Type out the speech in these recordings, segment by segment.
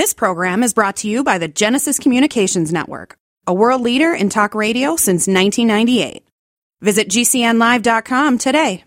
This program is brought to you by the Genesis Communications Network, a world leader in talk radio since 1998. Visit GCNlive.com today.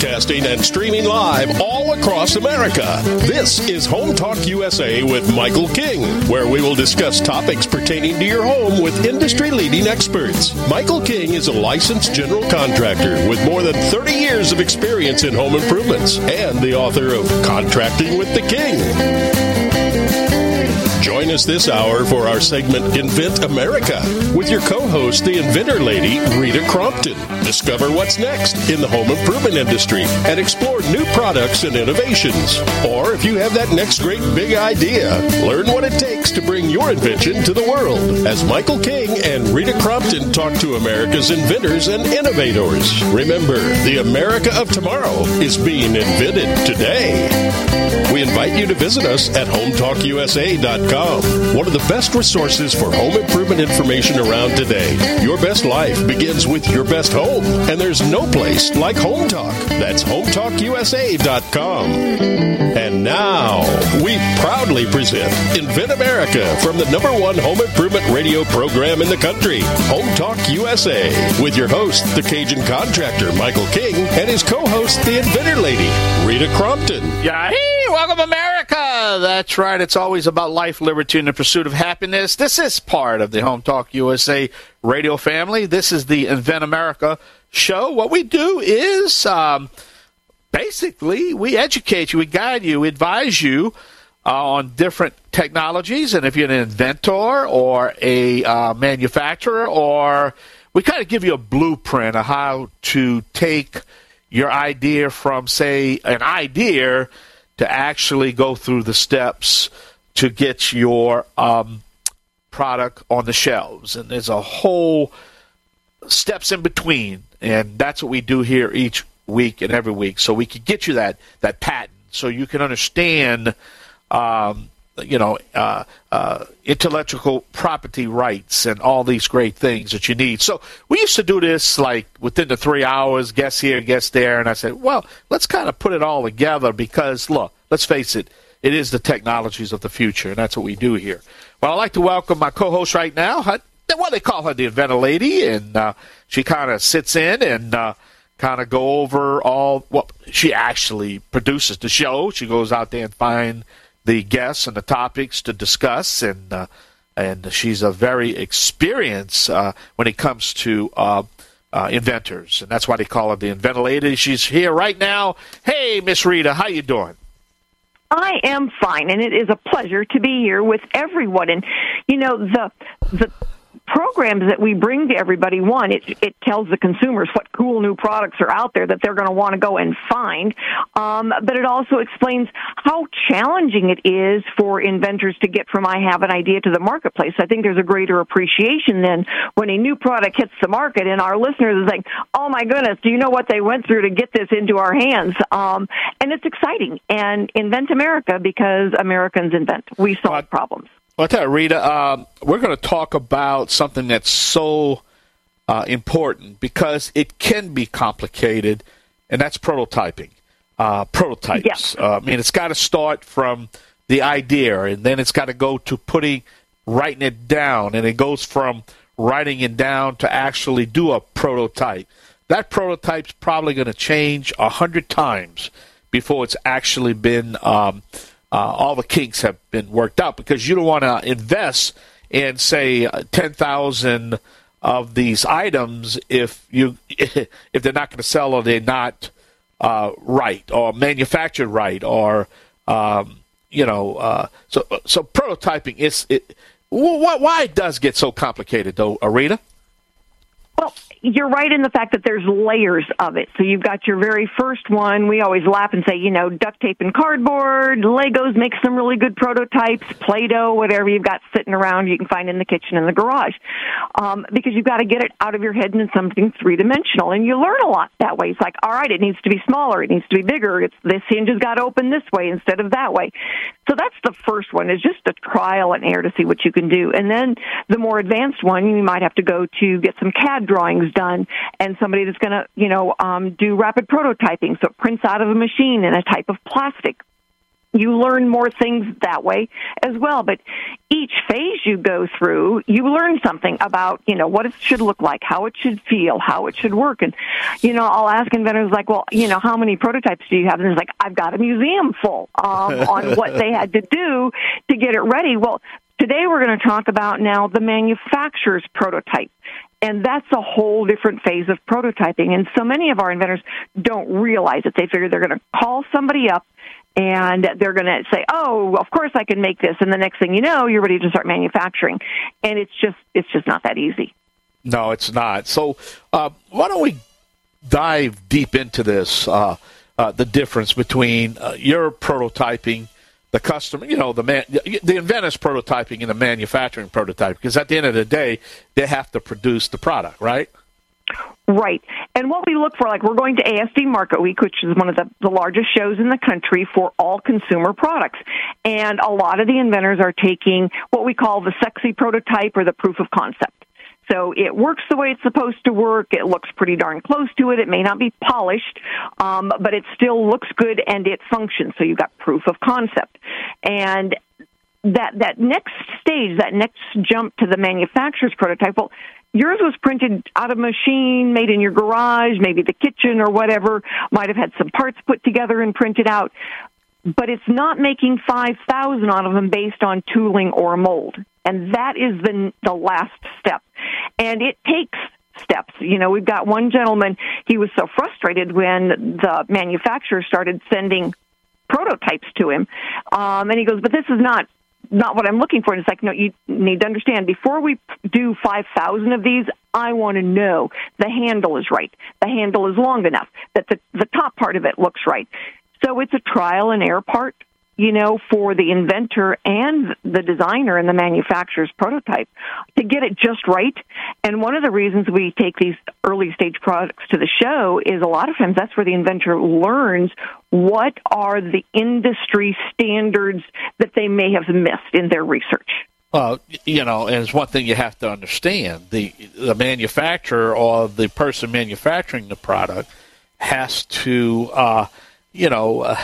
broadcasting and streaming live all across America. This is Home Talk USA with Michael King, where we will discuss topics pertaining to your home with industry leading experts. Michael King is a licensed general contractor with more than 30 years of experience in home improvements and the author of Contracting with the King. Join us this hour for our segment Invent America with your co host, the inventor lady, Rita Crompton. Discover what's next in the home improvement industry and explore new products and innovations. Or if you have that next great big idea, learn what it takes to bring your invention to the world. As Michael King and Rita Crompton talk to America's inventors and innovators. Remember, the America of tomorrow is being invented today. Visit us at hometalkusa.com one of the best resources for home improvement information around today. Your best life begins with your best home, and there's no place like Home Talk. That's hometalkusa.com. And now, we proudly present Invent America from the number one home improvement radio program in the country, Home Talk USA, with your host, the Cajun contractor, Michael King, and his co host, the inventor lady, Rita Crompton. Yeah, welcome, America. That's right. It's always about life liberty, and the pursuit of happiness. This is part of the Home Talk USA radio family. This is the Invent America show. What we do is um, basically we educate you, we guide you, we advise you uh, on different technologies. And if you're an inventor or a uh, manufacturer, or we kind of give you a blueprint of how to take your idea from, say, an idea to actually go through the steps to get your um, product on the shelves. And there's a whole steps in between, and that's what we do here each week and every week, so we can get you that that patent, so you can understand. Um, you know, uh, uh, intellectual property rights and all these great things that you need. So we used to do this like within the three hours, guess here, guess there, and I said, well, let's kind of put it all together because look, let's face it, it is the technologies of the future, and that's what we do here. Well, I'd like to welcome my co-host right now. Well, they call her the inventor lady, and uh, she kind of sits in and uh, kind of go over all. Well, she actually produces the show. She goes out there and find the guests and the topics to discuss, and uh, and she's a very experienced uh, when it comes to. Uh, uh, inventors, and that's why they call her the inventor lady. She's here right now. Hey, Miss Rita, how you doing? I am fine, and it is a pleasure to be here with everyone. And you know the the programs that we bring to everybody one it it tells the consumers what cool new products are out there that they're going to want to go and find um, but it also explains how challenging it is for inventors to get from i have an idea to the marketplace. I think there's a greater appreciation than when a new product hits the market and our listeners is like oh my goodness do you know what they went through to get this into our hands? Um, and it's exciting and invent america because americans invent. We solve problems well, I tell you, Rita, um, we're going to talk about something that's so uh, important because it can be complicated, and that's prototyping. Uh, prototypes. Yeah. Uh, I mean, it's got to start from the idea, and then it's got to go to putting, writing it down, and it goes from writing it down to actually do a prototype. That prototype's probably going to change a hundred times before it's actually been um, uh, all the kinks have been worked out because you don't want to invest in say uh, 10,000 of these items if you if they're not going to sell or they're not uh, right or manufactured right or um, you know uh, so so prototyping is it why, why it does get so complicated though Arita well, you're right in the fact that there's layers of it. So you've got your very first one. We always laugh and say, you know, duct tape and cardboard, Legos make some really good prototypes, Play-Doh, whatever you've got sitting around you can find in the kitchen and the garage. Um, because you've got to get it out of your head into something three dimensional. And you learn a lot that way. It's like, all right, it needs to be smaller, it needs to be bigger. It's this hinge has got to open this way instead of that way. So that's the first one is just a trial and error to see what you can do. And then the more advanced one, you might have to go to get some CAD drawings done and somebody that's going to, you know, um, do rapid prototyping. So it prints out of a machine in a type of plastic you learn more things that way as well. But each phase you go through, you learn something about, you know, what it should look like, how it should feel, how it should work. And, you know, I'll ask inventors like, well, you know, how many prototypes do you have? And it's like, I've got a museum full um, on what they had to do to get it ready. Well, today we're going to talk about now the manufacturer's prototype. And that's a whole different phase of prototyping. And so many of our inventors don't realize it. They figure they're going to call somebody up and they're going to say, "Oh, of course I can make this," and the next thing you know, you're ready to start manufacturing, and it's just it's just not that easy. No, it's not. So, uh, why don't we dive deep into this? Uh, uh, the difference between uh, your prototyping, the customer, you know, the man, the inventor's prototyping and the manufacturing prototype, because at the end of the day, they have to produce the product, right? Right. And what we look for, like we're going to ASD Market Week, which is one of the, the largest shows in the country for all consumer products. And a lot of the inventors are taking what we call the sexy prototype or the proof of concept. So it works the way it's supposed to work. It looks pretty darn close to it. It may not be polished, um, but it still looks good and it functions. So you've got proof of concept. And that that next stage, that next jump to the manufacturer's prototype, well, yours was printed out of machine, made in your garage, maybe the kitchen or whatever, might have had some parts put together and printed out, but it's not making 5,000 out of them based on tooling or mold. And that is the, the last step. And it takes steps. You know, we've got one gentleman, he was so frustrated when the manufacturer started sending prototypes to him. Um, and he goes, but this is not not what I'm looking for. And it's like, no, you need to understand before we do 5,000 of these, I want to know the handle is right. The handle is long enough that the, the top part of it looks right. So it's a trial and error part you know, for the inventor and the designer and the manufacturer's prototype to get it just right. And one of the reasons we take these early stage products to the show is a lot of times that's where the inventor learns what are the industry standards that they may have missed in their research. Well, you know, and it's one thing you have to understand: the the manufacturer or the person manufacturing the product has to, uh, you know, uh,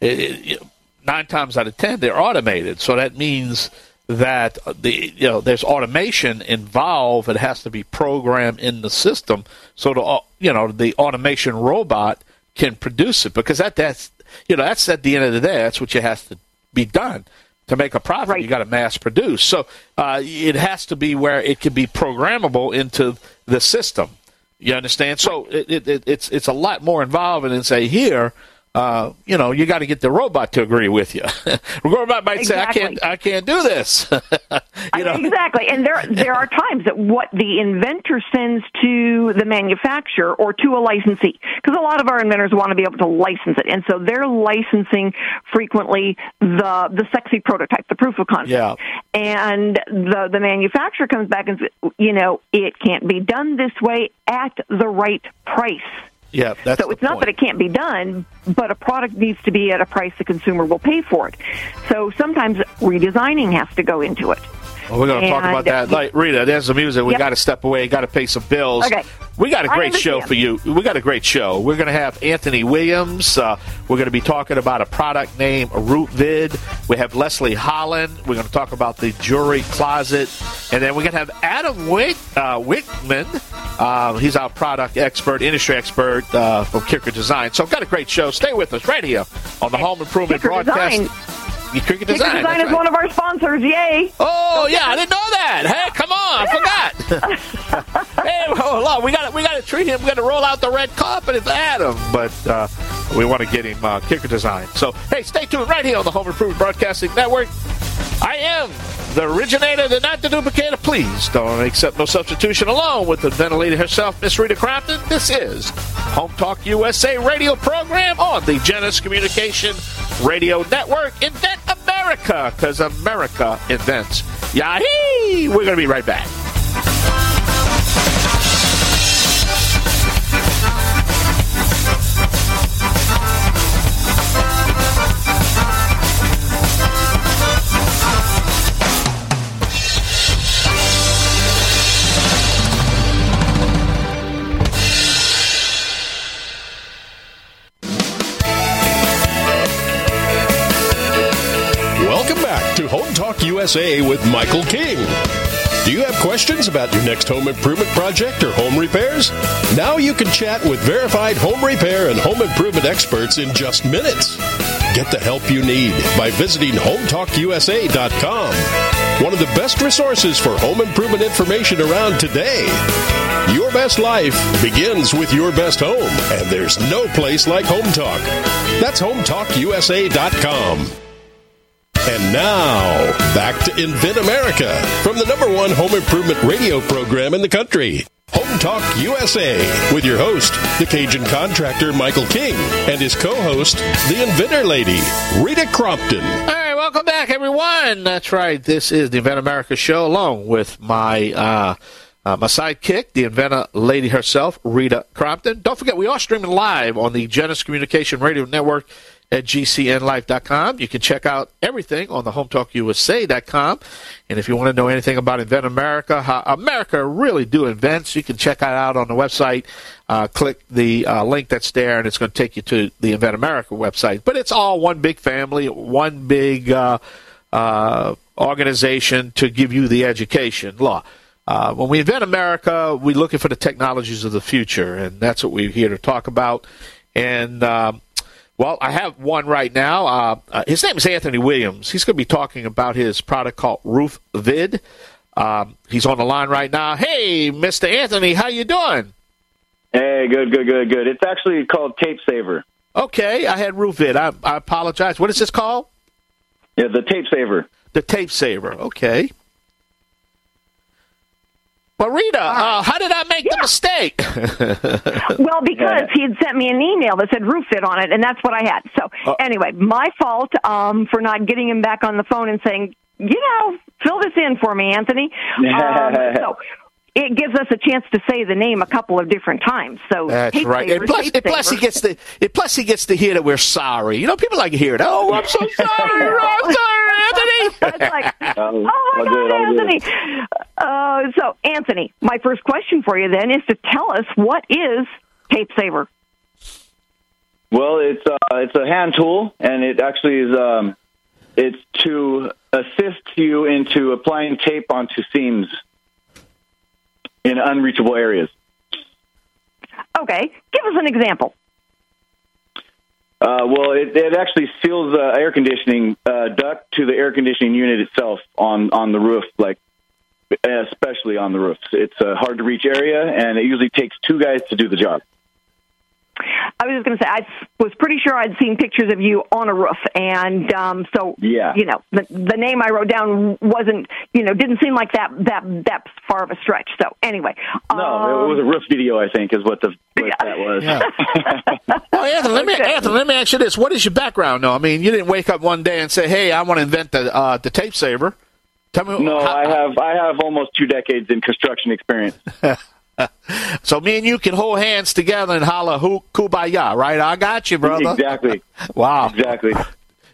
it, it, nine times out of ten they're automated. So that means that the you know there's automation involved. It has to be programmed in the system so the you know the automation robot can produce it because that that's you know that's at the end of the day that's what you has to be done to make a profit. Right. You got to mass produce. So uh, it has to be where it can be programmable into the system. You understand? So it, it, it's it's a lot more involved than say here uh, you know, you got to get the robot to agree with you. the robot might exactly. say, "I can't, I can't do this." you know? Exactly, and there there are times that what the inventor sends to the manufacturer or to a licensee, because a lot of our inventors want to be able to license it, and so they're licensing frequently the the sexy prototype, the proof of concept, yeah. and the the manufacturer comes back and says, you know, it can't be done this way at the right price. Yeah, that's so it's not point. that it can't be done, but a product needs to be at a price the consumer will pay for it. So sometimes redesigning has to go into it. Well, we're going to talk about that. Like Rita, there's the music. We Yep. got to step away. Got to pay some bills. Okay. We got a great show for you. We got a great show. We're going to have Anthony Williams. Uh, we're going to be talking about a product named Roof Vid. We have Leslie Holland. We're going to talk about the jewelry closet, and then we're going to have Adam Wick, uh, Wickman. Uh, he's our product expert, industry expert uh, from Kicker Design. So, we've got a great show. Stay with us right here on the Home Improvement Kicker Broadcast. Design. Kicker Kicker Design. Design that's is right. one of our sponsors. Yay! Oh yeah, I didn't know that. Hey, come on, I forgot. hey, hold on, we got we got to treat him. We got to roll out the red carpet. It's Adam, but uh, we want to get him uh, kicker design. So hey, stay tuned right here on the Home Improvement Broadcasting Network. I am the originator, the not the duplicator. Please don't accept no substitution. Along with the ventilator herself, Miss Rita Crompton, This is Home Talk USA radio program on the Genesis Communication Radio Network. Invent America, because America invents. Yahee! We're going to be right back. USA with Michael King. Do you have questions about your next home improvement project or home repairs? Now you can chat with verified home repair and home improvement experts in just minutes. Get the help you need by visiting HometalkUSA.com, one of the best resources for home improvement information around today. Your best life begins with your best home, and there's no place like Home Talk. That's HometalkUSA.com. And now, back to Invent America from the number one home improvement radio program in the country. Home Talk USA with your host, the Cajun contractor Michael King, and his co host, the inventor lady, Rita Crompton. All right, welcome back, everyone. That's right. This is the Invent America show, along with my. Uh, uh, my sidekick, the inventor lady herself, Rita Crompton. Don't forget, we are streaming live on the Genesis Communication Radio Network at gcnlive.com. You can check out everything on the hometalkusa.com. And if you want to know anything about Invent America, how America really do invents, you can check that out on the website. Uh, click the uh, link that's there, and it's going to take you to the Invent America website. But it's all one big family, one big uh, uh organization to give you the education. Law. Uh, when we invent America, we're looking for the technologies of the future, and that's what we're here to talk about. And um, well, I have one right now. Uh, uh, his name is Anthony Williams. He's going to be talking about his product called Roof Vid. Um, he's on the line right now. Hey, Mr. Anthony, how you doing? Hey, good, good, good, good. It's actually called Tape Saver. Okay, I had Roof Vid. I, I apologize. What is this called? Yeah, the Tape Saver. The Tape Saver. Okay. Marita, uh, how did I make yeah. the mistake? well, because he had sent me an email that said Roof Vid on it, and that's what I had. So, uh, anyway, my fault um, for not getting him back on the phone and saying, you know, fill this in for me, Anthony. Um, so, it gives us a chance to say the name a couple of different times. So that's right. and plus, and plus he gets to plus he gets to hear that we're sorry. You know, people like to hear it. Oh, I'm so sorry. I'm sorry, Anthony. like, oh my God, Anthony. Uh, so, Anthony, my first question for you then is to tell us what is Tape Saver. Well, it's uh, it's a hand tool, and it actually is um, it's to assist you into applying tape onto seams in unreachable areas. Okay, give us an example. Uh, well, it, it, actually seals the air conditioning uh, duct to the air conditioning unit itself on on the roof, like especially on the roofs. It's a hard to reach area, and it usually takes two guys to do the job. I was just going to say I was pretty sure I'd seen pictures of you on a roof, and um, so yeah, you know the the name I wrote down wasn't you know didn't seem like that that that far of a stretch. So anyway, no, um, it was a roof video. I think is what the what yeah. that was. Yeah. well, Anthony, let me okay. Anthony, let me ask you this: What is your background? No, I mean you didn't wake up one day and say, "Hey, I want to invent the uh, the tape saver." Tell me. No, how, I have I have almost two decades in construction experience. so me and you can hold hands together and holler "Who kumbaya," right? I got you, brother. Exactly. wow. Exactly.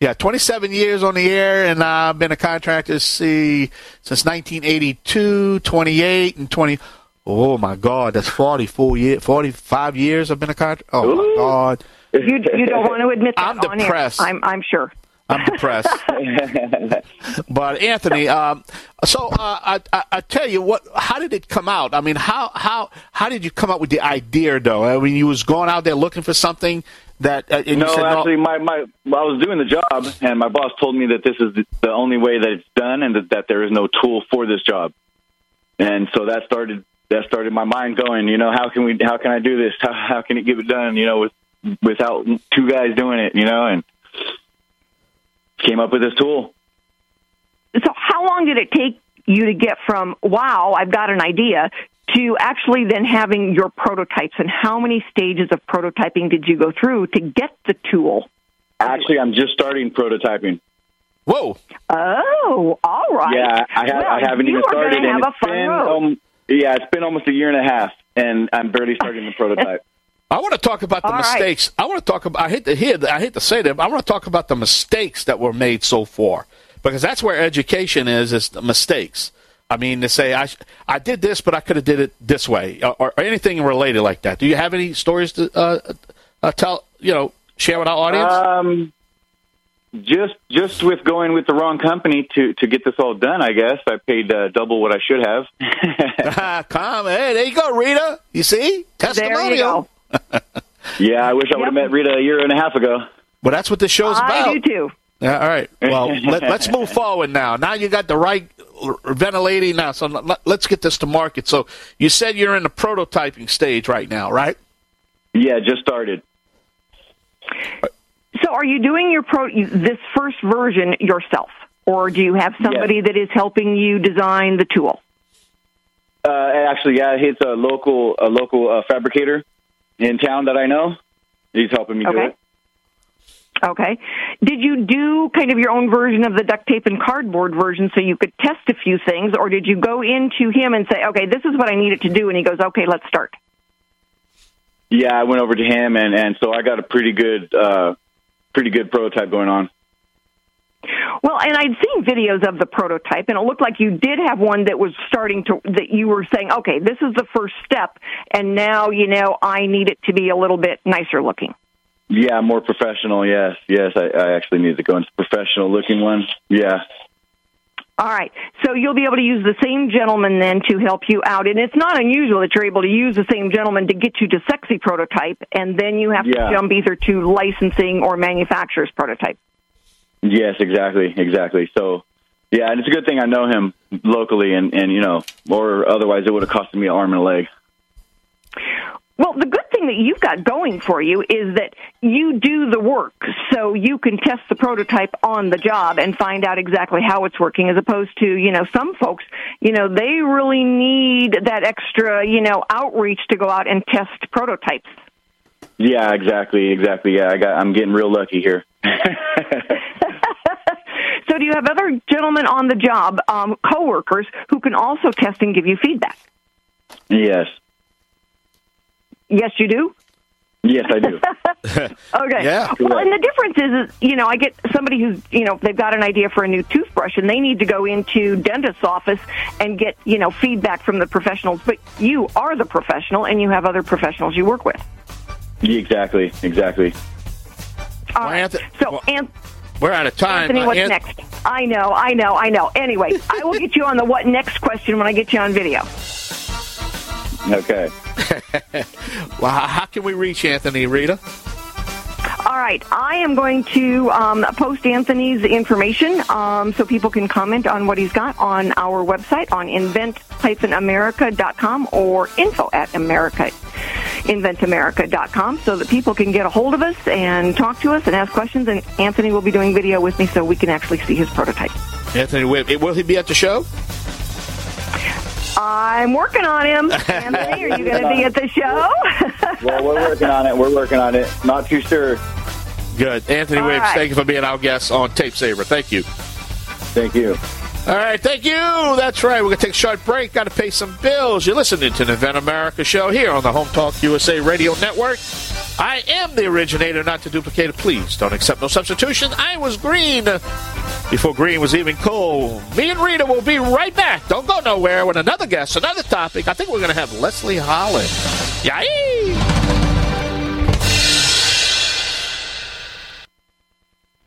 Yeah, 27 years on the air, and I've been a contractor see since 1982, 28, and 20. Oh my God, that's 44 years, 45 years I've been a contractor. Oh my God. You you don't want to admit that I'm depressed. I'm I'm sure. I'm depressed. but Anthony, um, so uh, I, I, I, tell you what. How did it come out? I mean, how how how did you come up with the idea, though? I mean, you was going out there looking for something that. Uh, no, said, actually, no. my my I was doing the job, and my boss told me that this is the, the only way that it's done, and that, that there is no tool for this job. And so that started that started my mind going. You know, how can we? How can I do this? How how can it get it done? You know, with without two guys doing it. You know, and came up with this tool. So, how long did it take you to get from "Wow, I've got an idea" to actually then having your prototypes? And how many stages of prototyping did you go through to get the tool? Actually, I'm just starting prototyping. Whoa! Oh, all right. Yeah, I, have, well, I haven't even started. Have a fun been, um, yeah, it's been almost a year and a half, and I'm barely starting the prototype. I want to talk about the All mistakes. Right. I want to talk about. I hate to hear. I hate to say them. I want to talk about the mistakes that were made so far, because that's where education is. Is the mistakes. I mean, to say I I did this, but I could have did it this way, or, or, anything related like that. Do you have any stories to uh, uh, tell? You know, share with our audience. Um, just just with going with the wrong company to to get this all done, I guess I paid uh, double what I should have. Come, hey, there you go, Rita. You see, testimonial. There you go. yeah, I wish I would have met Rita a year and a half ago. Well, that's what this show's I about. do too. Yeah, all right. Well, let, us move forward now. Now you got the right ventilating now, so let, let's get this to market. So you said you're in the prototyping stage right now, right? Yeah, just started. So, are you doing your pro this first version yourself, or do you have somebody Yes. that is helping you design the tool? Uh, actually, yeah, he's a local a local uh, fabricator in town that I know. He's helping me do it. Okay. Did you do kind of your own version of the duct tape and cardboard version so you could test a few things, or did you go into him and say, "Okay, this is what I needed to do," and he goes, "Okay, let's start." Yeah, I went over to him, and and so I got a pretty good uh, pretty good prototype going on. Well, and I'd seen videos of the prototype, and it looked like you did have one that was starting to, that you were saying, okay, this is the first step, and now, you know, I need it to be a little bit nicer looking. Yeah, more professional. Yes, yes, I, I actually need to go into professional looking one. Yeah, All right. So you'll be able to use the same gentleman then to help you out. And it's not unusual that you're able to use the same gentleman to get you to sexy prototype, and then you have Yeah. to jump either to licensing or manufacturer's prototype. Yes, exactly, exactly. So, yeah, and it's a good thing I know him locally, and and you know, or otherwise it would have costed me an arm and a leg. Well, the good thing that you've got going for you is that you do the work, so you can test the prototype on the job and find out exactly how it's working, as opposed to, you know, some folks, you know, they really need that extra, you know, outreach to go out and test prototypes. Yeah, exactly, exactly. Yeah, I got. I'm getting real lucky here. So, do you have other gentlemen on the job, um, coworkers, who can also test and give you feedback? yes, Yes, you do. yes, I do. Okay. Yeah. Well, and the difference is, is, you know, I get somebody who's, you know, they've got an idea for a new toothbrush and they need to go into dentist's office and get, you know, feedback from the professionals. But you are the professional and you have other professionals you work with. Yeah, exactly, exactly. All Well, right. Anth- so, well, An- We're out of time. Anthony, Uh, what's Anth- next? I know, I know, I know. Anyway, I will get you on the what next question when I get you on video. Okay. Well, how, how can we reach Anthony, Rita? All right, I am going to um, post Anthony's information um, so people can comment on what he's got on our website on invent-america.com or info at america inventamerica.com so that people can get a hold of us and talk to us and ask questions. And Anthony will be doing video with me so we can actually see his prototype. Anthony, will, will he be at the show? I'm working on him. Anthony, are you going to be at the show? Well, we're working on it. We're working on it. Not too sure. Good. Anthony All Wibbs, right. thank you for being our guest on Tape Saver. Thank you. Thank you. All right, thank you. That's right. We're going to take a short break. Got to pay some bills. You're listening to the Invent America show here on the Home Talk USA Radio Network. I am the originator, not to duplicate it. Please don't accept no substitution. I was green before green was even cool. Me and Rita will be right back. Don't go nowhere with another guest, another topic. I think we're going to have Leslie Holland. Yay!